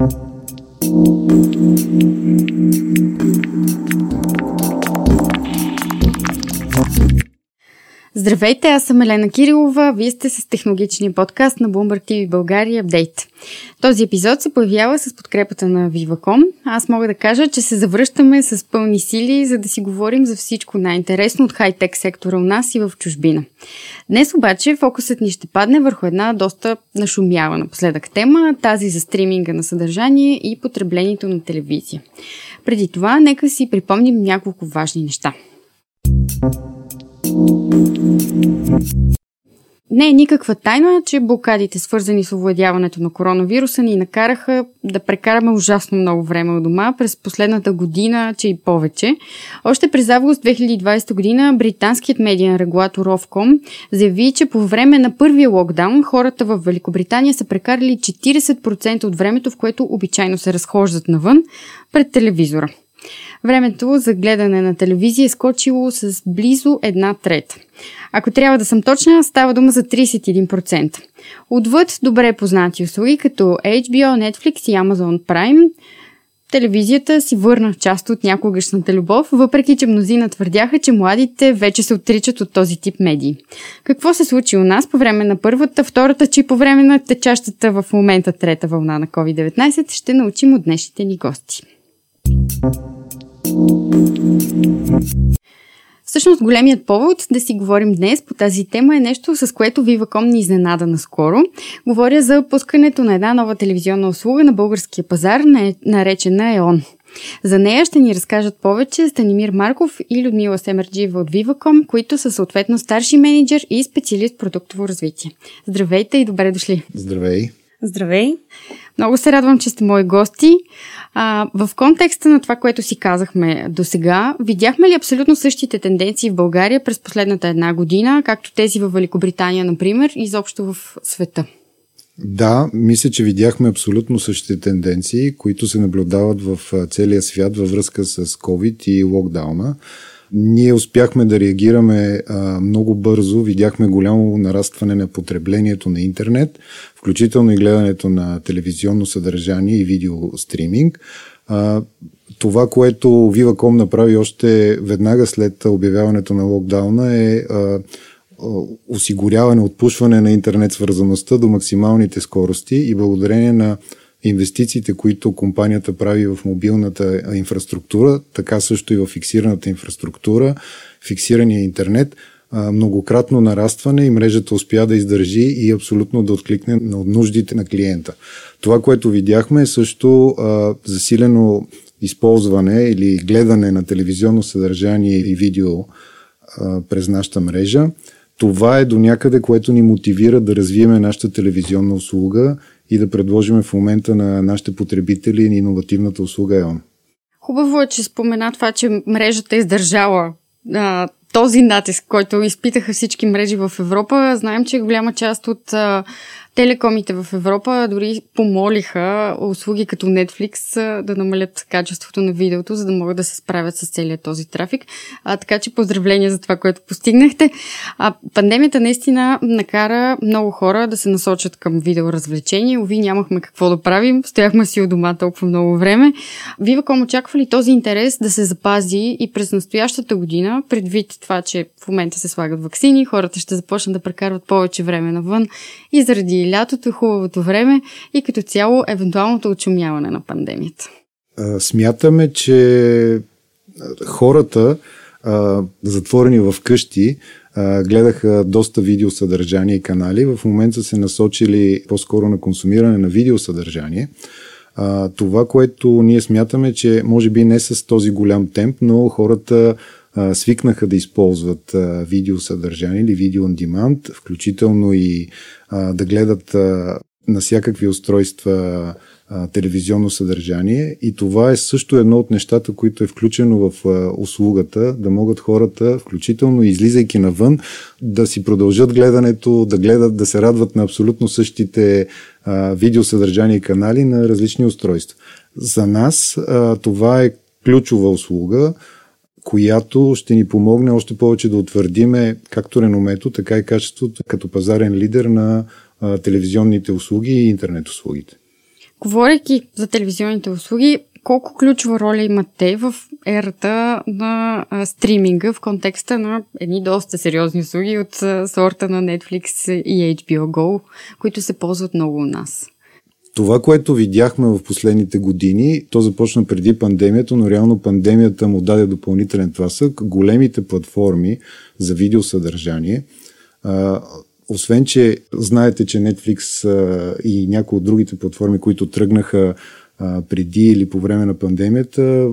Thank you. Здравейте, аз съм Елена Кирилова. Вие сте с технологичния подкаст на Bloomberg TV България Update. Този епизод се появява с подкрепата на Viva.com. Аз мога да кажа, че се завръщаме с пълни сили, за да си говорим за всичко най-интересно от хай-тек сектора у нас и в чужбина. Днес обаче фокусът ни ще падне върху една доста нашумява напоследък тема, тази за стриминга на съдържание и потреблението на телевизия. Преди това, нека си припомним няколко важни неща. Не е никаква тайна, че блокадите, свързани с овладяването на коронавируса, ни накараха да прекараме ужасно много време от дома през последната година, че и повече. Още през август 2020 година британският медиен регулатор Ofcom заяви, че по време на първия локдаун хората в Великобритания са прекарали 40% от времето, в което обичайно се разхождат навън пред телевизора. Времето за гледане на телевизия е скочило с близо една трета. Ако трябва да съм точна, става дума за 31%. Отвъд добре познати услуги като HBO, Netflix и Amazon Prime, телевизията си върна част от някогашната любов, въпреки че мнозина твърдяха, че младите вече се отричат от този тип медии. Какво се случи у нас по време на първата, втората, че по време на течащата в момента трета вълна на COVID-19, ще научим от днешните ни гости. Всъщност големият повод да си говорим днес по тази тема е нещо, с което Viva.com ни изненада наскоро. Говоря за пускането на една нова телевизионна услуга на българския пазар, наречена ЕОН. За нея ще ни разкажат повече Станимир Марков и Людмила Семерджиева от Viva.com, които са съответно старши менеджер и специалист продуктово развитие. Здравейте и добре дошли! Здравей! Здравей! Много се радвам, че сте мои гости. А, в контекста на това, което си казахме до сега, видяхме ли абсолютно същите тенденции в България през последната една година, както тези в Великобритания, например, и изобщо в света? Да, мисля, че видяхме абсолютно същите тенденции, които се наблюдават в целия свят във връзка с COVID и локдауна. Ние успяхме да реагираме а, много бързо, видяхме голямо нарастване на потреблението на интернет, включително и гледането на телевизионно съдържание и видеостриминг. А, това, което Viva.com направи още веднага след обявяването на локдауна е а, осигуряване, отпушване на интернет свързаността до максималните скорости и благодарение на инвестициите, които компанията прави в мобилната инфраструктура, така също и в фиксираната инфраструктура, фиксирания интернет, многократно нарастване и мрежата успя да издържи и абсолютно да откликне на нуждите на клиента. Това, което видяхме е също засилено използване или гледане на телевизионно съдържание и видео през нашата мрежа. Това е до някъде, което ни мотивира да развиеме нашата телевизионна услуга и да предложим в момента на нашите потребители иновативната услуга ЕОН. Хубаво е, че спомена това, че мрежата е издържала а, този натиск, който изпитаха всички мрежи в Европа. Знаем, че голяма част от а, Телекомите в Европа дори помолиха услуги като Netflix да намалят качеството на видеото, за да могат да се справят с целият този трафик. А, така че поздравления за това, което постигнахте. А, пандемията наистина накара много хора да се насочат към видеоразвлечения. Ови нямахме какво да правим, стояхме си у дома толкова много време. Viva.com очаква ли този интерес да се запази и през настоящата година, предвид това, че в момента се слагат вакцини, хората ще започнат да прекарват повече време навън и заради лятото, хубавото време и като цяло евентуалното очумяване на пандемията? Смятаме, че хората, затворени в къщи, гледаха доста видеосъдържание и канали. В момента се насочили по-скоро на консумиране на видеосъдържание. Това, което ние смятаме, че може би не с този голям темп, но хората свикнаха да използват видеосъдържание или видео on demand, включително и да гледат на всякакви устройства телевизионно съдържание и това е също едно от нещата, които е включено в услугата, да могат хората, включително излизайки навън, да си продължат гледането, да гледат, да се радват на абсолютно същите видеосъдържания и канали на различни устройства. За нас това е ключова услуга, която ще ни помогне още повече да утвърдиме както реномето, така и качеството като пазарен лидер на а, телевизионните услуги и интернет услугите. Говорейки за телевизионните услуги, колко ключова роля имат те в ерата на а, стриминга в контекста на едни доста сериозни услуги от а, сорта на Netflix и HBO Go, които се ползват много у нас? Това, което видяхме в последните години, то започна преди пандемията, но реално пандемията му даде допълнителен тласък. Големите платформи за видеосъдържание, освен, че знаете, че Netflix и някои от другите платформи, които тръгнаха преди или по време на пандемията,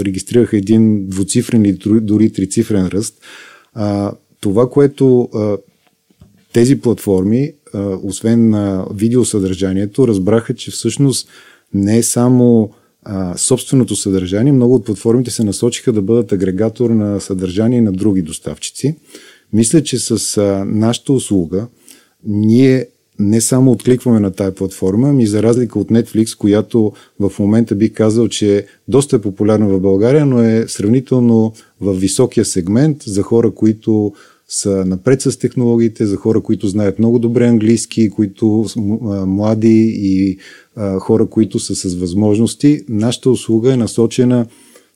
регистрираха един двуцифрен или дори трицифрен ръст. Това, което тези платформи, освен на видеосъдържанието, разбраха, че всъщност не е само собственото съдържание, много от платформите се насочиха да бъдат агрегатор на съдържание на други доставчици. Мисля, че с нашата услуга ние не само откликваме на тая платформа, ами за разлика от Netflix, която в момента би казал, че доста е популярна в България, но е сравнително в високия сегмент за хора, които са напред с технологиите, за хора, които знаят много добре английски, които са млади и а, хора, които са с възможности. Нашата услуга е насочена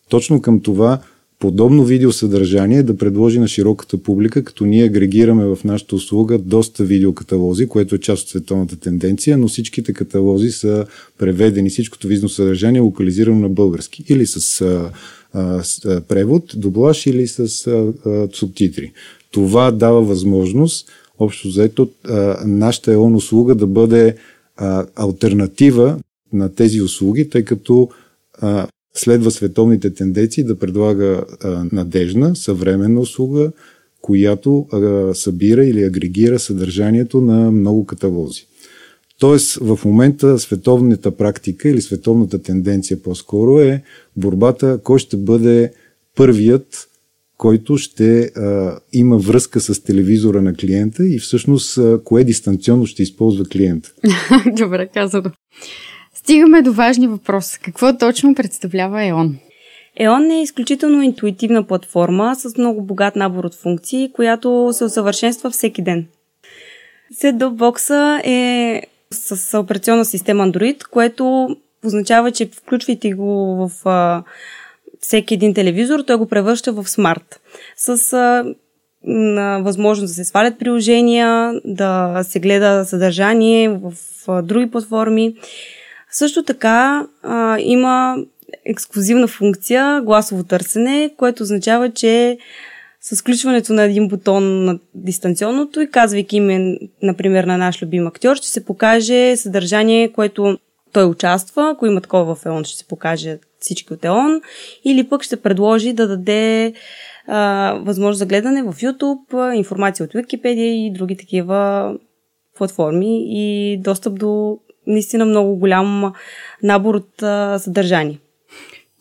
точно към това подобно видеосъдържание да предложи на широката публика, като ние агрегираме в нашата услуга доста видеокаталози, което е част от световната тенденция, но всичките каталози са преведени, всичкото видеосъдържание е локализирано на български или с а, а, превод, дублаж или с а, субтитри. Това дава възможност, общо заето, нашата ЕОН услуга да бъде альтернатива на тези услуги, тъй като следва световните тенденции да предлага надежна, съвременна услуга, която събира или агрегира съдържанието на много каталози. Тоест, в момента световната практика или световната тенденция по-скоро е борбата кой ще бъде първият, който ще а, има връзка с телевизора на клиента и всъщност а, кое дистанционно ще използва клиента. Добре казано. Стигаме до важни въпроси. Какво точно представлява ЕОН? ЕОН е изключително интуитивна платформа с много богат набор от функции, която се усъвършенства всеки ден. Set е с операционна система Android, което означава, че включвайте го в а, всеки един телевизор, той го превръща в смарт. С а, на възможност да се свалят приложения, да се гледа съдържание в а, други платформи. Също така а, има ексклюзивна функция гласово търсене, което означава, че с включването на един бутон на дистанционното и казвайки име, например, на наш любим актьор, ще се покаже съдържание, което той участва. Ако има такова в ЕОН, ще се покаже всички от ЕОН. Или пък ще предложи да даде а, възможност за гледане в YouTube, информация от Wikipedia и други такива платформи и достъп до наистина много голям набор от а, съдържание.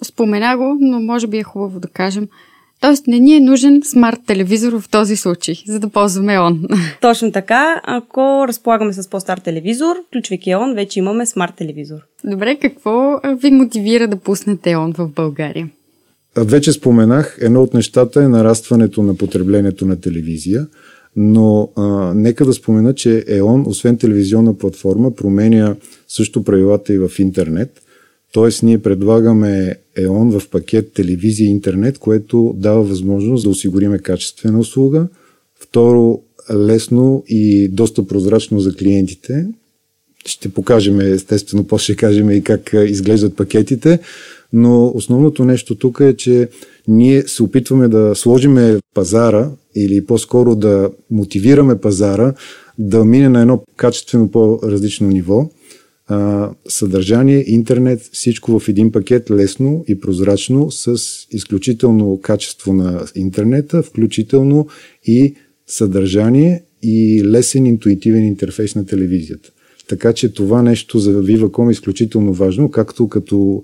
Спомена го, но може би е хубаво да кажем. Тоест не ни е нужен смарт телевизор в този случай, за да ползваме ОН. Точно така. Ако разполагаме с по-стар телевизор, включвайки ОН, вече имаме смарт телевизор. Добре, какво ви мотивира да пуснете ОН в България? Вече споменах, едно от нещата е нарастването на потреблението на телевизия, но а, нека да спомена, че ЕОН, освен телевизионна платформа, променя също правилата и в интернет. Тоест, ние предлагаме ЕОН в пакет телевизия и интернет, което дава възможност да осигуриме качествена услуга. Второ, лесно и доста прозрачно за клиентите. Ще покажем, естествено, после кажем и как изглеждат пакетите, но основното нещо тук е, че ние се опитваме да сложиме пазара или по-скоро да мотивираме пазара да мине на едно качествено по-различно ниво – съдържание, интернет, всичко в един пакет, лесно и прозрачно, с изключително качество на интернета, включително и съдържание и лесен интуитивен интерфейс на телевизията. Така че това нещо за Viva.com е изключително важно, както като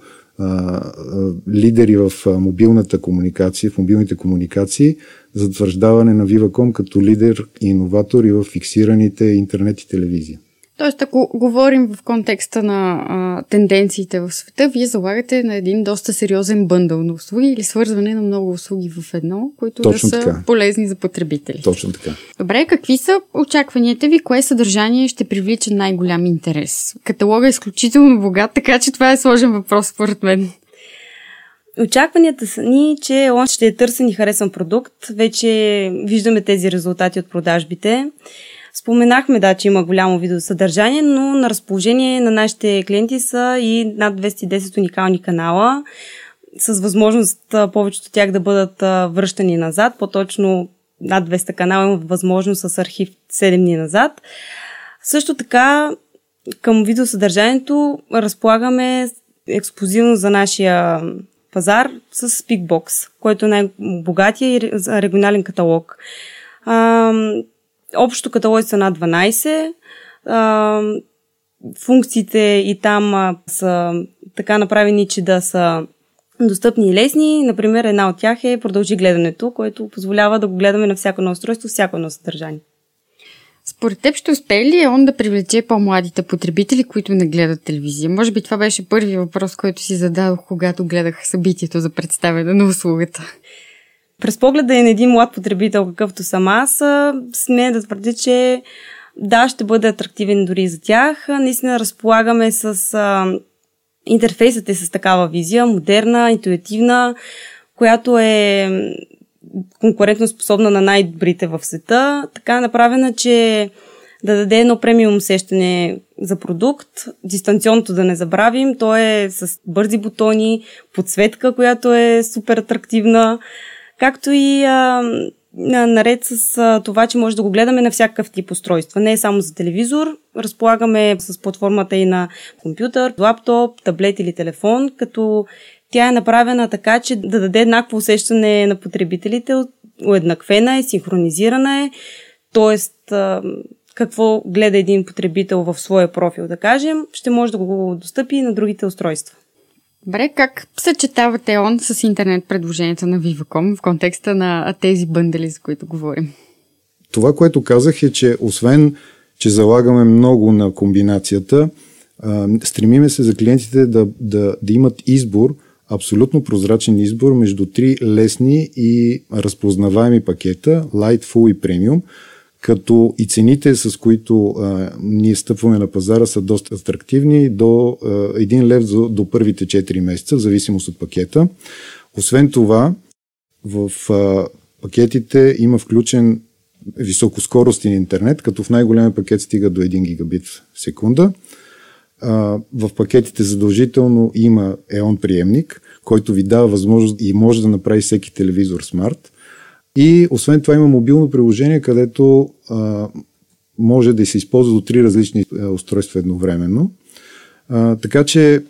лидери в мобилната комуникация, в мобилните комуникации, затвърждаване на Viva.com като лидер и иноватор и в фиксираните интернет и телевизия. Тоест, ако говорим в контекста на а, тенденциите в света, вие залагате на един доста сериозен бъндъл на услуги или свързване на много услуги в едно, които Точно да са така. полезни за потребители. Точно така. Добре, какви са очакванията ви? Кое съдържание ще привлича най-голям интерес? Каталога е изключително богат, така че това е сложен въпрос, според мен. Очакванията са ни, че он ще е търсен и харесван продукт. Вече виждаме тези резултати от продажбите. Споменахме, да, че има голямо видеосъдържание, но на разположение на нашите клиенти са и над 210 уникални канала, с възможност повечето от тях да бъдат връщани назад, по-точно над 200 канала имат възможност с архив 7 дни назад. Също така, към видеосъдържанието разполагаме ексклюзивно за нашия пазар с Speakbox, който е най-богатия и регионален каталог. Общо каталози са над 12. А, функциите и там са така направени, че да са достъпни и лесни. Например, една от тях е продължи гледането, което позволява да го гледаме на всяко едно устройство, всяко едно съдържание. Според теб ще успее ли он да привлече по-младите потребители, които не гледат телевизия? Може би това беше първият въпрос, който си зададох, когато гледах събитието за представяне на услугата. През погледа е на един млад потребител, какъвто съм аз, смея да твърдя, че да, ще бъде атрактивен дори за тях. Наистина разполагаме с а, интерфейсът е с такава визия, модерна, интуитивна, която е конкурентно способна на най-добрите в света. Така е направена, че да даде едно премиум усещане за продукт. Дистанционното да не забравим. То е с бързи бутони, подсветка, която е супер атрактивна, както и а, наред с а, това, че може да го гледаме на всякакъв тип устройства. Не е само за телевизор. Разполагаме с платформата и на компютър, лаптоп, таблет или телефон, като тя е направена така, че да даде еднакво усещане на потребителите. Уеднаквена е, синхронизирана е, т.е. какво гледа един потребител в своя профил, да кажем, ще може да го достъпи и на другите устройства. Добре, как съчетавате он с интернет предложенията на Viva.com в контекста на тези бъндали, за които говорим? Това, което казах е, че освен, че залагаме много на комбинацията, стремиме се за клиентите да, да, да имат избор – абсолютно прозрачен избор между три лесни и разпознаваеми пакета, Light, Full и Premium, като и цените, с които а, ние стъпваме на пазара, са доста атрактивни до а, 1 лев до, до първите 4 месеца, в зависимост от пакета. Освен това, в а, пакетите има включен високоскоростен интернет, като в най-големия пакет стига до 1 гигабит в секунда в пакетите задължително има EON приемник, който ви дава възможност и може да направи всеки телевизор смарт. И освен това има мобилно приложение, където а, може да се използва до три различни устройства едновременно. А, така че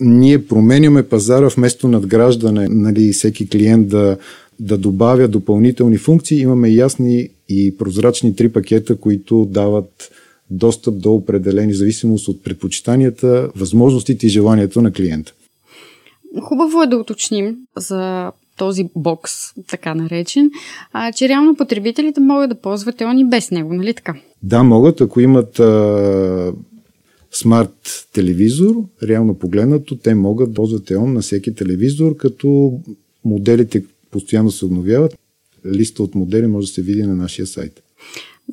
ние променяме пазара вместо надграждане, нали, всеки клиент да, да добавя допълнителни функции. Имаме ясни и прозрачни три пакета, които дават достъп до определени зависимост от предпочитанията, възможностите и желанието на клиента. Хубаво е да уточним за този бокс, така наречен, а, че реално потребителите могат да ползват EON и без него, нали така? Да, могат, ако имат а, смарт телевизор, реално погледнато, те могат да ползват EON на всеки телевизор, като моделите постоянно се обновяват. Листа от модели може да се види на нашия сайт.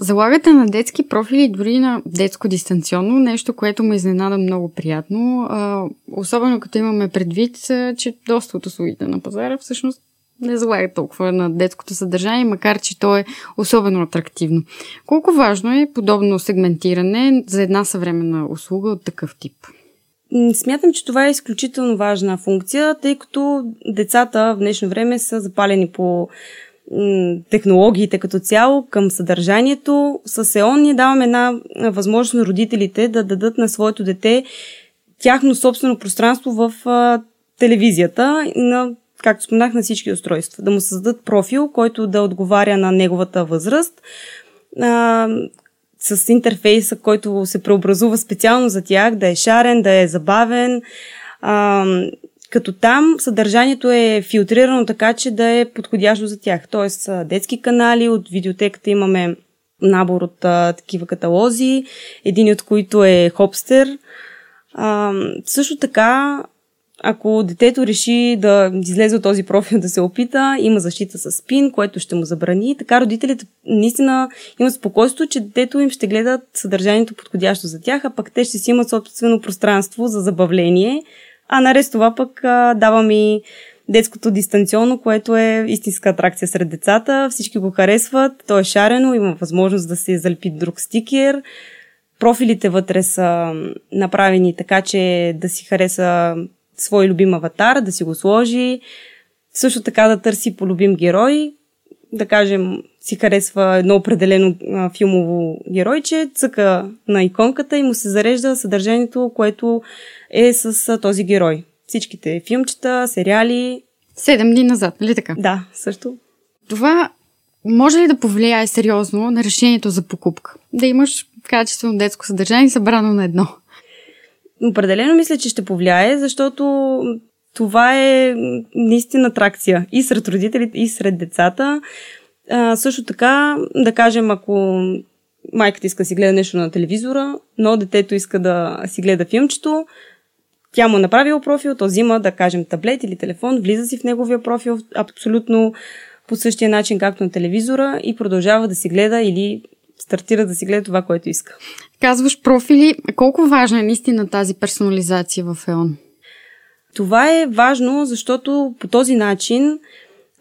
Залагате на детски профили, дори на детско дистанционно, нещо, което ме изненада много приятно. А, особено като имаме предвид, че доста от услугите на пазара всъщност не залагат толкова на детското съдържание, макар че то е особено атрактивно. Колко важно е подобно сегментиране за една съвременна услуга от такъв тип? Смятам, че това е изключително важна функция, тъй като децата в днешно време са запалени по технологиите като цяло към съдържанието. С ЕОН ние даваме една възможност на родителите да дадат на своето дете тяхно собствено пространство в телевизията, на, както споменах, на всички устройства. Да му създадат профил, който да отговаря на неговата възраст, а, с интерфейса, който се преобразува специално за тях, да е шарен, да е забавен, а, като там съдържанието е филтрирано така, че да е подходящо за тях. Тоест, детски канали, от видеотеката имаме набор от а, такива каталози, един от които е Хопстер. А, също така ако детето реши да излезе от този профил да се опита, има защита с спин, което ще му забрани. Така родителите наистина имат спокойство, че детето им ще гледат съдържанието подходящо за тях, а пък те ще си имат собствено пространство за забавление. А наред с това пък давам и детското дистанционно, което е истинска атракция сред децата. Всички го харесват, то е шарено, има възможност да се залепи друг стикер. Профилите вътре са направени така, че да си хареса свой любим аватар, да си го сложи. Също така да търси по любим герой. Да кажем, си харесва едно определено а, филмово геройче, цъка на иконката и му се зарежда съдържанието, което е с а, този герой. Всичките филмчета, сериали. Седем дни назад, нали така? Да, също. Това може ли да повлияе сериозно на решението за покупка? Да имаш качествено детско съдържание събрано на едно. Определено мисля, че ще повлияе, защото това е наистина атракция и сред родителите, и сред децата. А, също така, да кажем, ако майката иска да си гледа нещо на телевизора, но детето иска да си гледа филмчето, тя му е направила профил, то взима, да кажем, таблет или телефон, влиза си в неговия профил абсолютно по същия начин, както на телевизора и продължава да си гледа или стартира да си гледа това, което иска. Казваш профили. Колко важна е наистина тази персонализация в ЕОН? Това е важно, защото по този начин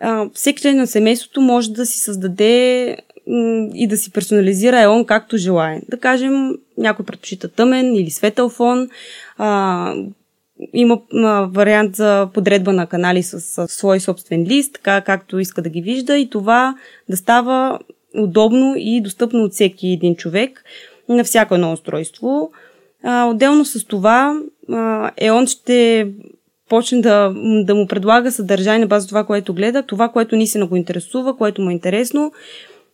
а, всеки член на семейството може да си създаде и да си персонализира ЕОН както желае. Да кажем, някой предпочита тъмен или светъл фон. А, има а, вариант за подредба на канали с, с свой собствен лист, така както иска да ги вижда и това да става удобно и достъпно от всеки един човек на всяко едно устройство. А, отделно с това, а, ЕОН ще почне да, да му предлага съдържание на база това, което гледа, това, което наистина го интересува, което му е интересно.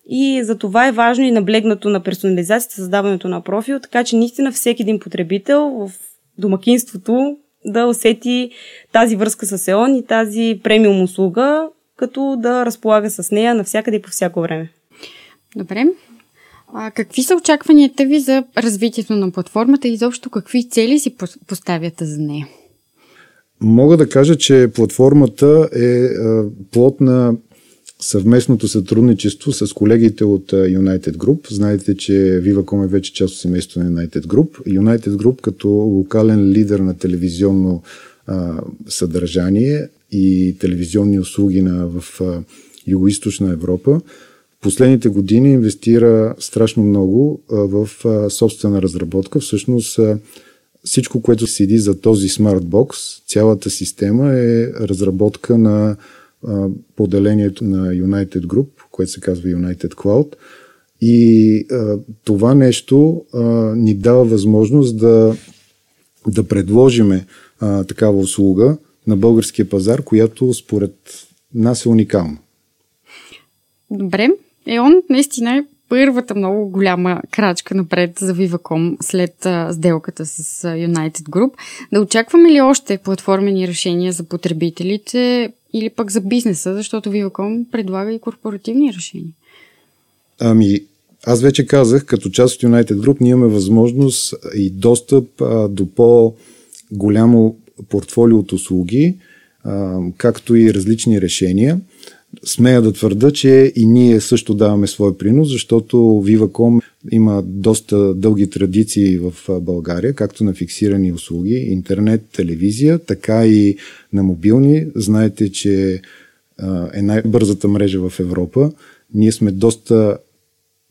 И за това е важно и наблегнато на персонализацията, създаването на профил, така че наистина всеки един потребител в домакинството да усети тази връзка с ЕОН и тази премиум услуга, като да разполага с нея навсякъде и по всяко време. Добре. А какви са очакванията ви за развитието на платформата и изобщо какви цели си поставяте за нея? Мога да кажа, че платформата е плод на съвместното сътрудничество с колегите от United Group. Знаете, че Viva.com е вече част от семейството на United Group. United Group като локален лидер на телевизионно а, съдържание и телевизионни услуги на, в а, Юго-Источна Европа последните години инвестира страшно много в собствена разработка. Всъщност всичко, което седи за този смартбокс, цялата система е разработка на поделението на United Group, което се казва United Cloud. И а, това нещо а, ни дава възможност да, да предложиме а, такава услуга на българския пазар, която според нас е уникална. Добре, ЕОН наистина е първата много голяма крачка напред за Viva.com след а, сделката с United Group. Да очакваме ли още платформени решения за потребителите или пък за бизнеса, защото Viva.com предлага и корпоративни решения? Ами, аз вече казах, като част от United Group ние имаме възможност и достъп а, до по-голямо портфолио от услуги, а, както и различни решения. Смея да твърда, че и ние също даваме своя принос, защото Viva.com има доста дълги традиции в България, както на фиксирани услуги, интернет, телевизия, така и на мобилни. Знаете, че е най-бързата мрежа в Европа. Ние сме доста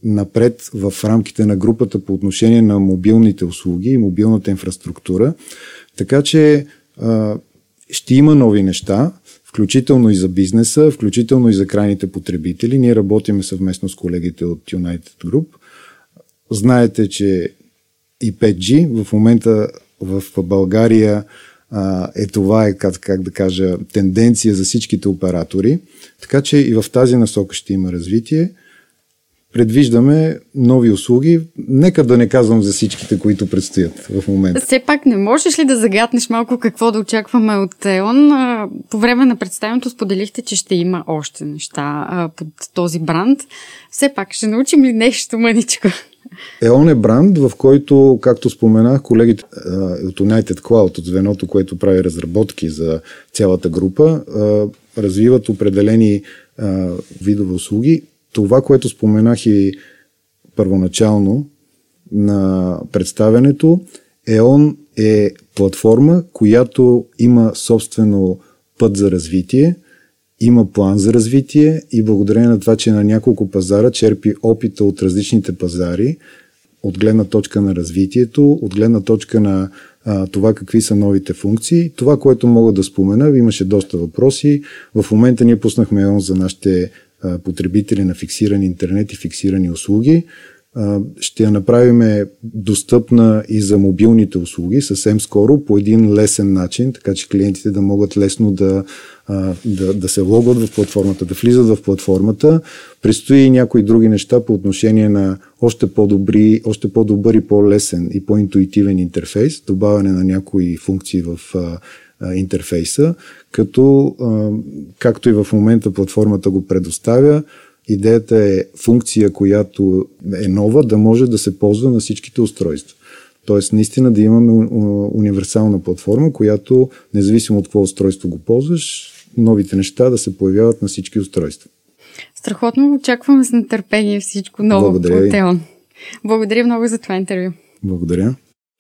напред в рамките на групата по отношение на мобилните услуги и мобилната инфраструктура. Така че ще има нови неща включително и за бизнеса, включително и за крайните потребители. Ние работиме съвместно с колегите от United Group. Знаете, че и 5G в момента в България е това е, как, как да кажа, тенденция за всичките оператори. Така че и в тази насока ще има развитие. Предвиждаме нови услуги. Нека да не казвам за всичките, които предстоят в момента. Все пак не можеш ли да загатнеш малко какво да очакваме от ЕОН? По време на представянето споделихте, че ще има още неща под този бранд. Все пак ще научим ли нещо мъничко? ЕОН е бранд, в който, както споменах, колегите от United Cloud, от звеното, което прави разработки за цялата група, развиват определени видове услуги. Това, което споменах и първоначално на представянето, ЕОН е платформа, която има собствено път за развитие, има план за развитие и благодарение на това, че на няколко пазара черпи опита от различните пазари, от гледна точка на развитието, от гледна точка на а, това какви са новите функции. Това, което мога да спомена, имаше доста въпроси. В момента ние пуснахме ЕОН за нашите потребители на фиксирани интернет и фиксирани услуги. Ще я направим достъпна и за мобилните услуги съвсем скоро по един лесен начин, така че клиентите да могат лесно да да, да се логват в платформата, да влизат в платформата. Предстои и някои други неща по отношение на още по-добри, още по-добър и по-лесен и по-интуитивен интерфейс, добавяне на някои функции в а, интерфейса, като а, както и в момента платформата го предоставя, идеята е функция, която е нова, да може да се ползва на всичките устройства. Тоест, наистина да имаме универсална платформа, която, независимо от какво устройство го ползваш, новите неща да се появяват на всички устройства. Страхотно очакваме с нетърпение всичко ново Благодаря по Теон. Благодаря много за това интервю. Благодаря.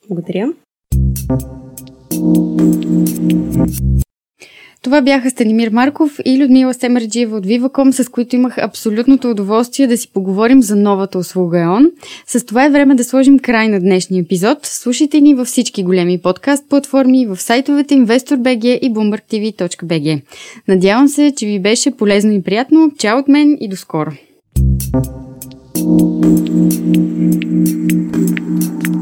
Благодаря. Това бяха Станимир Марков и Людмила Семерджиева от Viva.com, с които имах абсолютното удоволствие да си поговорим за новата услуга ЕОН. С това е време да сложим край на днешния епизод. Слушайте ни във всички големи подкаст платформи, в сайтовете InvestorBG и BloombergTV.bg. Надявам се, че ви беше полезно и приятно. Чао от мен и до скоро! thank you